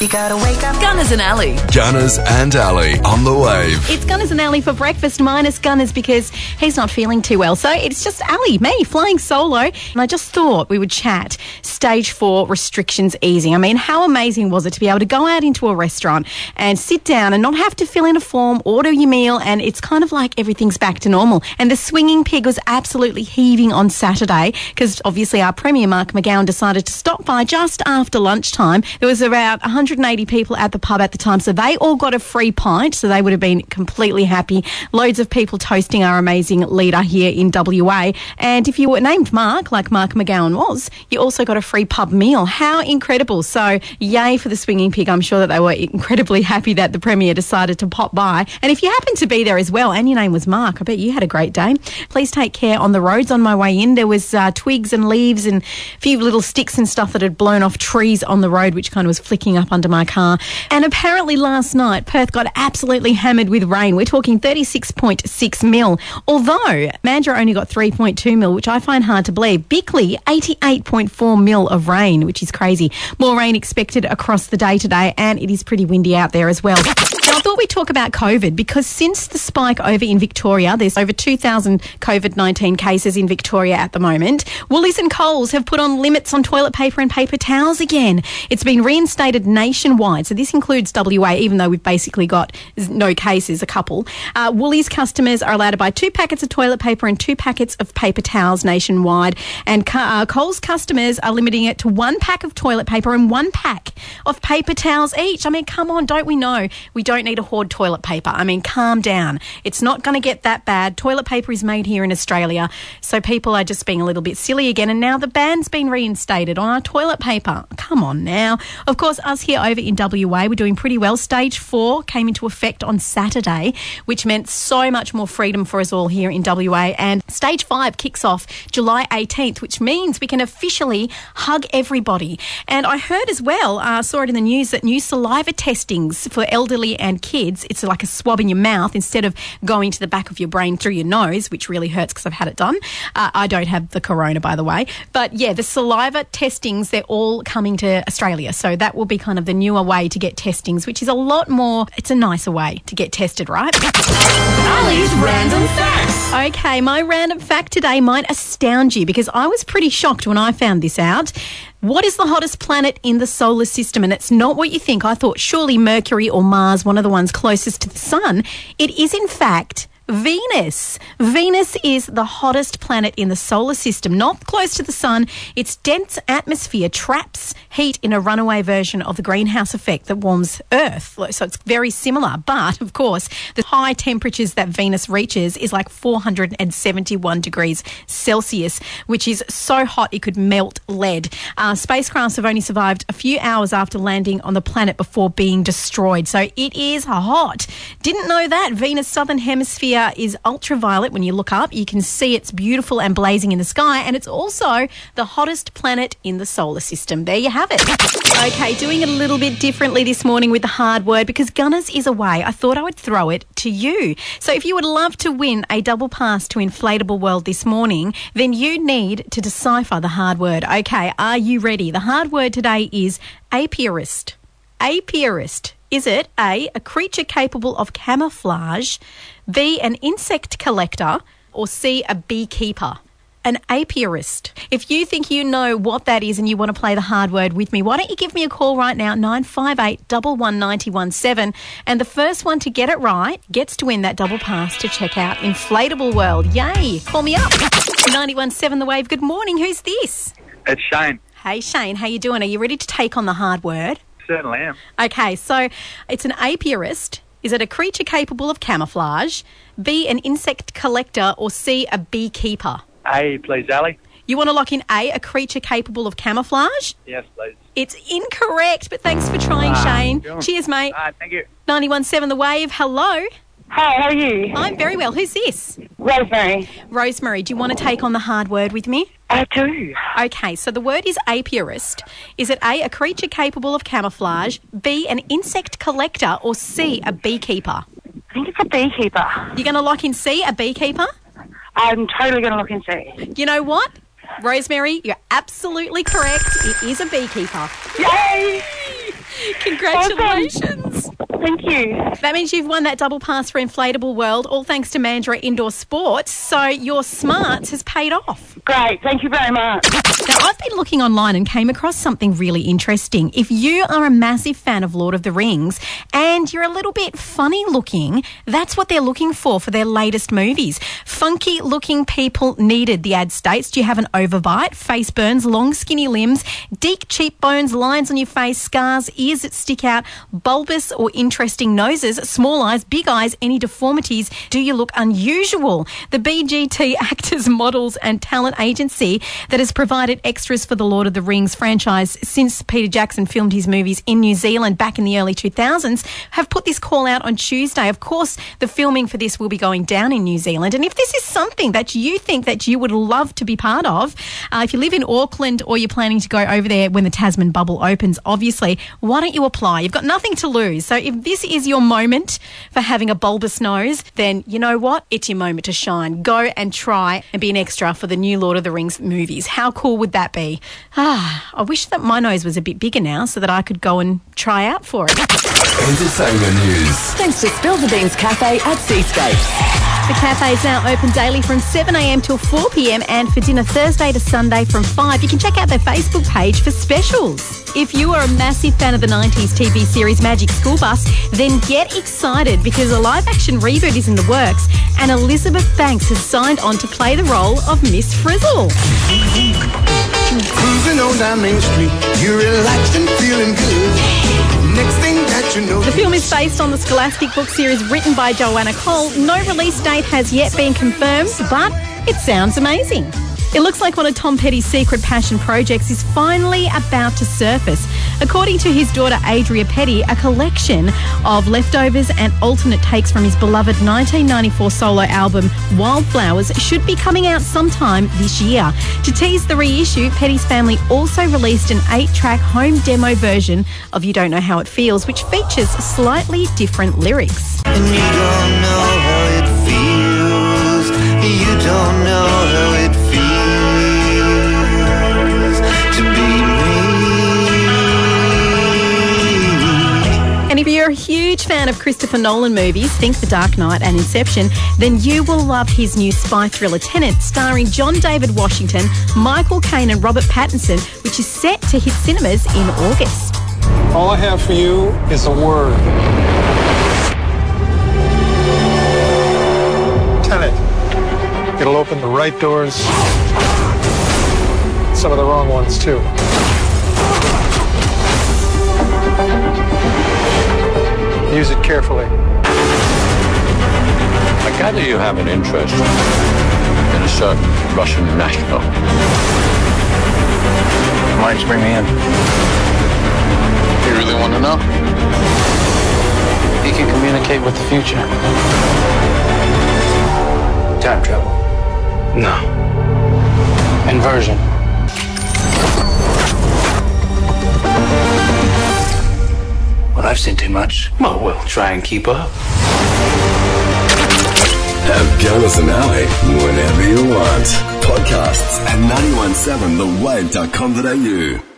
You gotta wake up. Gunners and Ali. Gunners and Ali on the wave. It's Gunners and Ali for breakfast, minus Gunners because he's not feeling too well. So it's just Ali, me, flying solo. And I just thought we would chat stage four restrictions easing. I mean, how amazing was it to be able to go out into a restaurant and sit down and not have to fill in a form, order your meal, and it's kind of like everything's back to normal. And the swinging pig was absolutely heaving on Saturday because obviously our Premier Mark McGowan decided to stop by just after lunchtime. There was about 180 people at the pub at the time, so they all got a free pint, so they would have been completely happy. Loads of people toasting our amazing leader here in WA. And if you were named Mark, like Mark McGowan was, you also got a free pub meal. How incredible! So, yay for the swinging pig. I'm sure that they were incredibly happy that the Premier decided to pop by. And if you happen to be there as well, and your name was Mark, I bet you had a great day. Please take care on the roads on my way in. There was uh, twigs and leaves and a few little sticks and stuff that had blown off trees on the road, which kind of was flicking up under my car. And apparently last night, Perth got absolutely hammered with rain. We're talking 36.6 mil. Although Mandurah only got 3.2 mil, which I find hard to believe. Bickley, 88.4 mil of rain, which is crazy. More rain expected across the day today, and it is pretty windy out there as well. Now, I thought we'd talk about COVID because since the spike over in Victoria, there's over 2,000 COVID 19 cases in Victoria at the moment. Woolies and Coles have put on limits on toilet paper and paper towels again. It's been reinstated nationwide, so this includes WA, even though we've basically got no cases, a couple. Uh, Woolies customers are allowed to buy two packets of toilet paper and two packets of paper towels nationwide, and uh, Coles customers are limiting it to one pack of toilet paper and one pack of paper towels each. I mean, come on, don't we know we don't need to hoard toilet paper? I mean, calm down. It's not going to get that bad. Toilet paper is made here in Australia, so people are just being a little bit silly again. And now the ban's been reinstated on our toilet paper. Come on now. Of course, us here over in WA, we're doing pretty well. Stage four came into effect on Saturday, which meant so much more freedom for us all here in WA. And stage five kicks off July 18th, which means we can officially hug everybody. And I heard as well, uh, saw it in the news, that new saliva testings for elderly and kids, it's like a swab in your mouth instead of going to the back of your brain through your nose, which really hurts because I've had it done. Uh, I don't have the corona, by the way. But yeah, the saliva testings, they're all coming to Australia. So that will be kind of the newer way to get testings, which is a lot more, it's a nicer way to get tested, right? Ali's random facts. Okay, my random fact today might astound you because I was pretty shocked when I found this out. What is the hottest planet in the solar system? And it's not what you think. I thought surely Mercury or Mars, one of the ones closest to the sun. It is, in fact, Venus. Venus is the hottest planet in the solar system, not close to the sun. Its dense atmosphere traps heat in a runaway version of the greenhouse effect that warms Earth. So it's very similar. But of course, the high temperatures that Venus reaches is like 471 degrees Celsius, which is so hot it could melt lead. Uh, spacecrafts have only survived a few hours after landing on the planet before being destroyed. So it is hot. Didn't know that. Venus' southern hemisphere is ultraviolet. When you look up, you can see it's beautiful and blazing in the sky, and it's also the hottest planet in the solar system. There you have it. Okay, doing it a little bit differently this morning with the hard word because Gunners is away. I thought I would throw it to you. So if you would love to win a double pass to Inflatable World this morning, then you need to decipher the hard word. Okay, are you ready? The hard word today is apiarist. Apiarist. Is it A, a creature capable of camouflage, B, an insect collector, or C, a beekeeper? An apiarist. If you think you know what that is and you want to play the hard word with me, why don't you give me a call right now, 958 11917. And the first one to get it right gets to win that double pass to check out Inflatable World. Yay! Call me up. 917 The Wave. Good morning. Who's this? It's Shane. Hey Shane, how you doing? Are you ready to take on the hard word? Certainly am. Okay, so it's an apiarist. Is it a creature capable of camouflage? B, an insect collector, or C, a beekeeper? A, please, Ali. You want to lock in A, a creature capable of camouflage? Yes, please. It's incorrect, but thanks for trying, Ah, Shane. Cheers, mate. Ah, thank you. 917 The Wave, hello. Hi, how are you? I'm very well. Who's this? Rosemary. Rosemary, do you want to take on the hard word with me? I do. Okay, so the word is apiarist. Is it A, a creature capable of camouflage, B, an insect collector, or C, a beekeeper? I think it's a beekeeper. You're going to lock in C, a beekeeper? I'm totally going to look and see. You know what? Rosemary, you're absolutely correct. It is a beekeeper. Yay! Congratulations. Thank you. That means you've won that double pass for Inflatable World, all thanks to Mandurah Indoor Sports. So your smarts has paid off. Great. Thank you very much. Now, I've been looking online and came across something really interesting. If you are a massive fan of Lord of the Rings and you're a little bit funny looking, that's what they're looking for for their latest movies. Funky looking people needed, the ad states. Do you have an overbite, face burns, long skinny limbs, deep cheekbones, lines on your face, scars, ears that stick out, bulbous or interesting noses, small eyes, big eyes, any deformities? Do you look unusual? The BGT Actors, Models and Talent Agency that has provided extras for the Lord of the Rings franchise since Peter Jackson filmed his movies in New Zealand back in the early 2000s have put this call out on Tuesday. Of course, the filming for this will be going down in New Zealand. And if this is something that you think that you would love to be part of, uh, if you live in Auckland or you're planning to go over there when the Tasman bubble opens, obviously, why don't you apply? You've got nothing to lose. So if this is your moment for having a bulbous nose, then you know what? It's your moment to shine. Go and try and be an extra for the new Lord of the Rings movies. How cool would that be? Ah, I wish that my nose was a bit bigger now so that I could go and try out for it. Entertainment news. Thanks to Spill the Beans Cafe at Seascape. The cafe is now open daily from 7am till 4pm and for dinner Thursday to Sunday from 5. You can check out their Facebook page for specials. If you are a massive fan of the 90s TV series Magic School Bus, then get excited because a live action reboot is in the works and Elizabeth Banks has signed on to play the role of Miss Frizzle. Cruising on down Main Street, you're relaxed and feeling good. Next thing that you know, The film is based on the Scholastic book series written by Joanna Cole. No release date has yet been confirmed, but it sounds amazing. It looks like one of Tom Petty's secret passion projects is finally about to surface. According to his daughter Adria Petty, a collection of leftovers and alternate takes from his beloved 1994 solo album Wildflowers should be coming out sometime this year. To tease the reissue, Petty's family also released an eight track home demo version of You Don't Know How It Feels, which features slightly different lyrics. Fan of Christopher Nolan movies, think The Dark Knight and Inception, then you will love his new spy thriller Tenet, starring John David Washington, Michael Caine, and Robert Pattinson, which is set to hit cinemas in August. All I have for you is a word. Tenet. It'll open the right doors, some of the wrong ones, too. Use it carefully. I gather you have an interest in a certain Russian national. Why don't you bring me in? You really want to know? He can communicate with the future. Time travel. No. Inversion. I've seen too much. Well, we'll try and keep up. Have Gunners and Ali whenever you want. Podcasts at 917thewave.com.au.